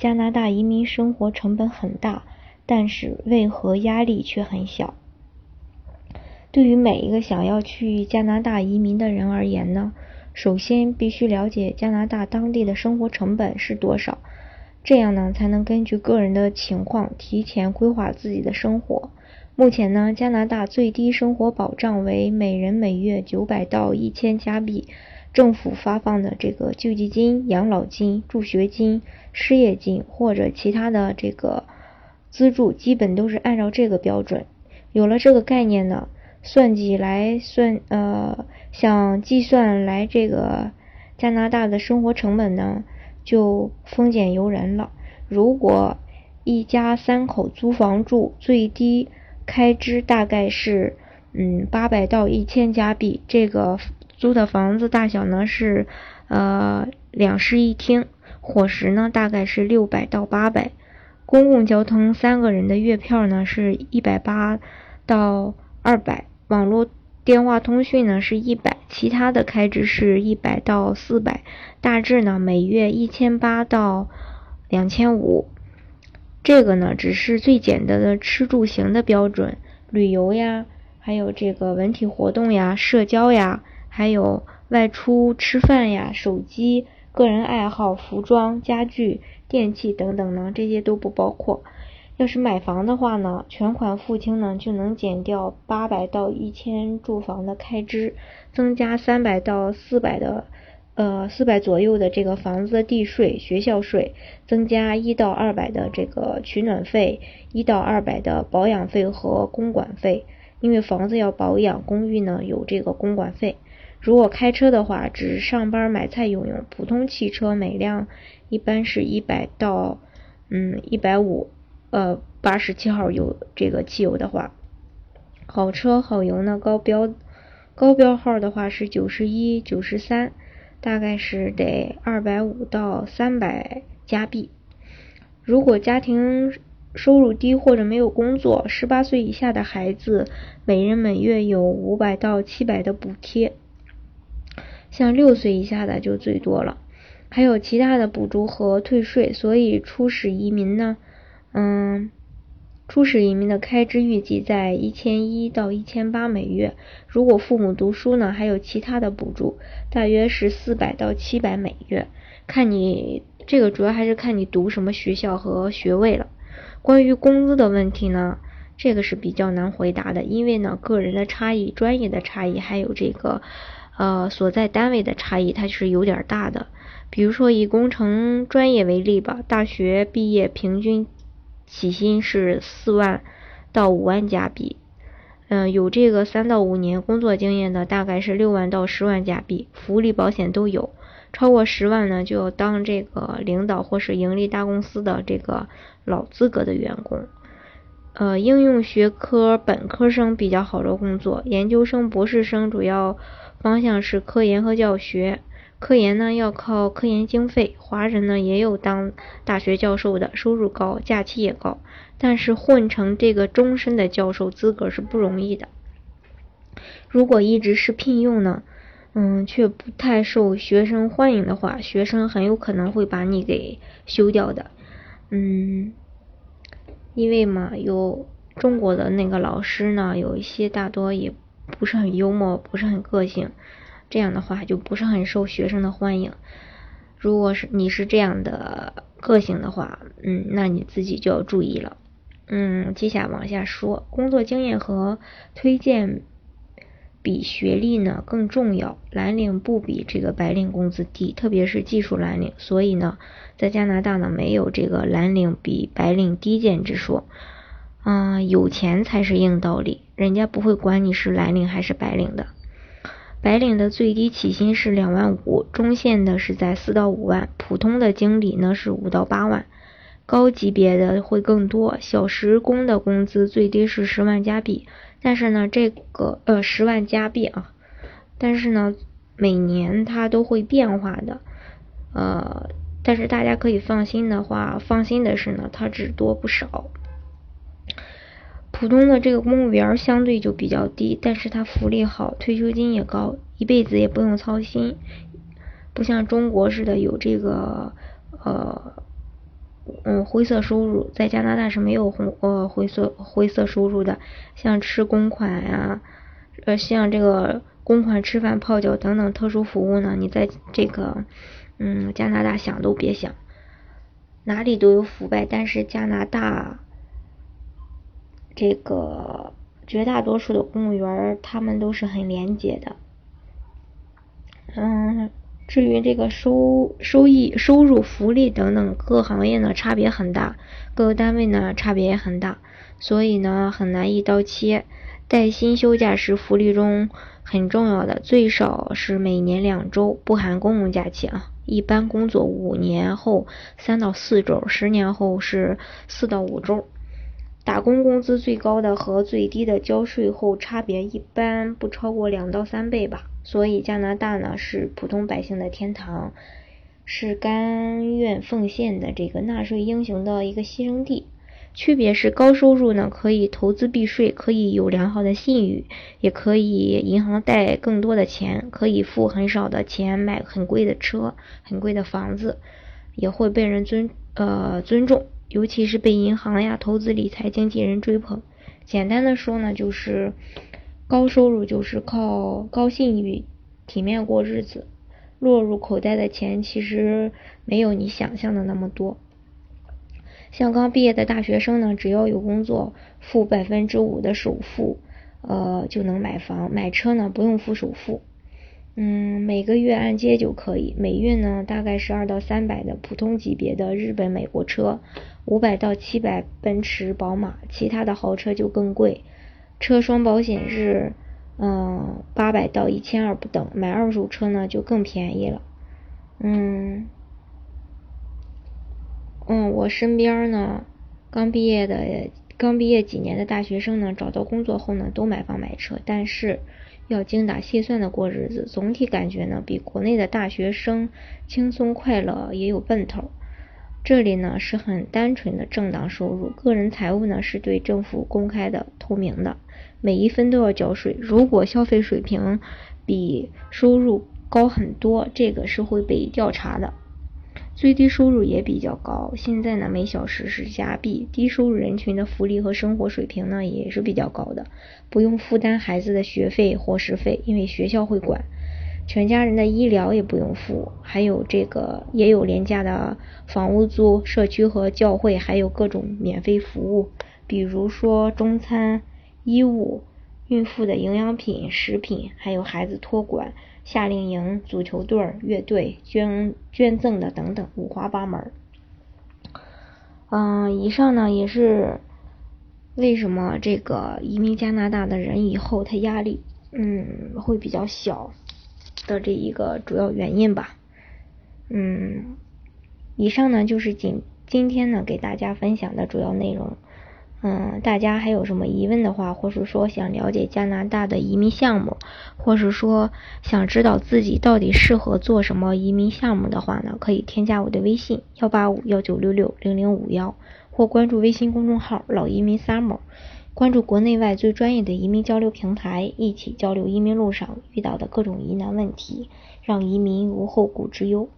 加拿大移民生活成本很大，但是为何压力却很小？对于每一个想要去加拿大移民的人而言呢，首先必须了解加拿大当地的生活成本是多少，这样呢才能根据个人的情况提前规划自己的生活。目前呢，加拿大最低生活保障为每人每月九百到一千加币。政府发放的这个救济金、养老金、助学金、失业金或者其他的这个资助，基本都是按照这个标准。有了这个概念呢，算计来算呃，想计算来这个加拿大的生活成本呢，就丰俭由人了。如果一家三口租房住，最低开支大概是嗯八百到一千加币，这个。租的房子大小呢是，呃两室一厅，伙食呢大概是六百到八百，公共交通三个人的月票呢是一百八到二百，网络电话通讯呢是一百，其他的开支是一百到四百，大致呢每月一千八到两千五，这个呢只是最简单的吃住行的标准，旅游呀，还有这个文体活动呀，社交呀。还有外出吃饭呀、手机、个人爱好、服装、家具、电器等等呢，这些都不包括。要是买房的话呢，全款付清呢，就能减掉八百到一千住房的开支，增加三百到四百的呃四百左右的这个房子的地税、学校税，增加一到二百的这个取暖费，一到二百的保养费和公管费，因为房子要保养，公寓呢有这个公管费。如果开车的话，只是上班买菜用用。普通汽车每辆一般是一百到嗯一百五，呃八十七号油这个汽油的话，好车好油呢高标高标号的话是九十一九十三，大概是得二百五到三百加币。如果家庭收入低或者没有工作，十八岁以下的孩子每人每月有五百到七百的补贴。像六岁以下的就最多了，还有其他的补助和退税，所以初始移民呢，嗯，初始移民的开支预计在一千一到一千八每月。如果父母读书呢，还有其他的补助，大约是四百到七百每月。看你这个主要还是看你读什么学校和学位了。关于工资的问题呢，这个是比较难回答的，因为呢个人的差异、专业的差异，还有这个。呃，所在单位的差异它是有点大的。比如说以工程专业为例吧，大学毕业平均起薪是四万到五万加币。嗯，有这个三到五年工作经验的大概是六万到十万加币，福利保险都有。超过十万呢，就要当这个领导或是盈利大公司的这个老资格的员工。呃，应用学科本科生比较好找工作，研究生、博士生主要。方向是科研和教学，科研呢要靠科研经费，华人呢也有当大学教授的，收入高，假期也高，但是混成这个终身的教授资格是不容易的。如果一直是聘用呢，嗯，却不太受学生欢迎的话，学生很有可能会把你给休掉的。嗯，因为嘛，有中国的那个老师呢，有一些大多也。不是很幽默，不是很个性，这样的话就不是很受学生的欢迎。如果是你是这样的个性的话，嗯，那你自己就要注意了。嗯，接下往下说，工作经验和推荐比学历呢更重要。蓝领不比这个白领工资低，特别是技术蓝领。所以呢，在加拿大呢没有这个蓝领比白领低贱之说。啊，有钱才是硬道理，人家不会管你是蓝领还是白领的。白领的最低起薪是两万五，中线的是在四到五万，普通的经理呢是五到八万。高级别的会更多，小时工的工资最低是十万加币，但是呢，这个呃十万加币啊，但是呢，每年它都会变化的，呃，但是大家可以放心的话，放心的是呢，它只多不少。普通的这个公务员相对就比较低，但是它福利好，退休金也高，一辈子也不用操心，不像中国似的有这个呃。嗯，灰色收入在加拿大是没有红呃灰色灰色收入的，像吃公款呀，呃像这个公款吃饭泡脚等等特殊服务呢，你在这个嗯加拿大想都别想，哪里都有腐败，但是加拿大这个绝大多数的公务员他们都是很廉洁的，嗯。至于这个收收益、收入、福利等等各行业呢，差别很大，各个单位呢差别也很大，所以呢很难一刀切。带薪休假是福利中很重要的，最少是每年两周，不含公共假期啊。一般工作五年后三到四周，十年后是四到五周。打工工资最高的和最低的交税后差别一般不超过两到三倍吧。所以加拿大呢是普通百姓的天堂，是甘愿奉献的这个纳税英雄的一个牺牲地。区别是高收入呢可以投资避税，可以有良好的信誉，也可以银行贷更多的钱，可以付很少的钱买很贵的车、很贵的房子，也会被人尊呃尊重，尤其是被银行呀、投资理财经纪人追捧。简单的说呢，就是。高收入就是靠高信誉、体面过日子，落入口袋的钱其实没有你想象的那么多。像刚毕业的大学生呢，只要有工作，付百分之五的首付，呃，就能买房、买车呢，不用付首付，嗯，每个月按揭就可以。每月呢，大概是二到三百的普通级别的日本、美国车，五百到七百奔驰、宝马，其他的豪车就更贵。车双保险是，嗯，八百到一千二不等。买二手车呢就更便宜了，嗯，嗯，我身边呢刚毕业的，刚毕业几年的大学生呢，找到工作后呢都买房买车，但是要精打细算的过日子。总体感觉呢比国内的大学生轻松快乐，也有奔头。这里呢是很单纯的正当收入，个人财务呢是对政府公开的、透明的。每一分都要交税，如果消费水平比收入高很多，这个是会被调查的。最低收入也比较高，现在呢每小时是加币。低收入人群的福利和生活水平呢也是比较高的，不用负担孩子的学费、伙食费，因为学校会管。全家人的医疗也不用付，还有这个也有廉价的房屋租，社区和教会还有各种免费服务，比如说中餐。衣物、孕妇的营养品、食品，还有孩子托管、夏令营、足球队、乐队、捐捐赠的等等，五花八门。嗯，以上呢也是为什么这个移民加拿大的人以后他压力嗯会比较小的这一个主要原因吧。嗯，以上呢就是今今天呢给大家分享的主要内容。嗯，大家还有什么疑问的话，或是说想了解加拿大的移民项目，或是说想知道自己到底适合做什么移民项目的话呢，可以添加我的微信幺八五幺九六六零零五幺，或关注微信公众号老移民 summer，关注国内外最专业的移民交流平台，一起交流移民路上遇到的各种疑难问题，让移民无后顾之忧。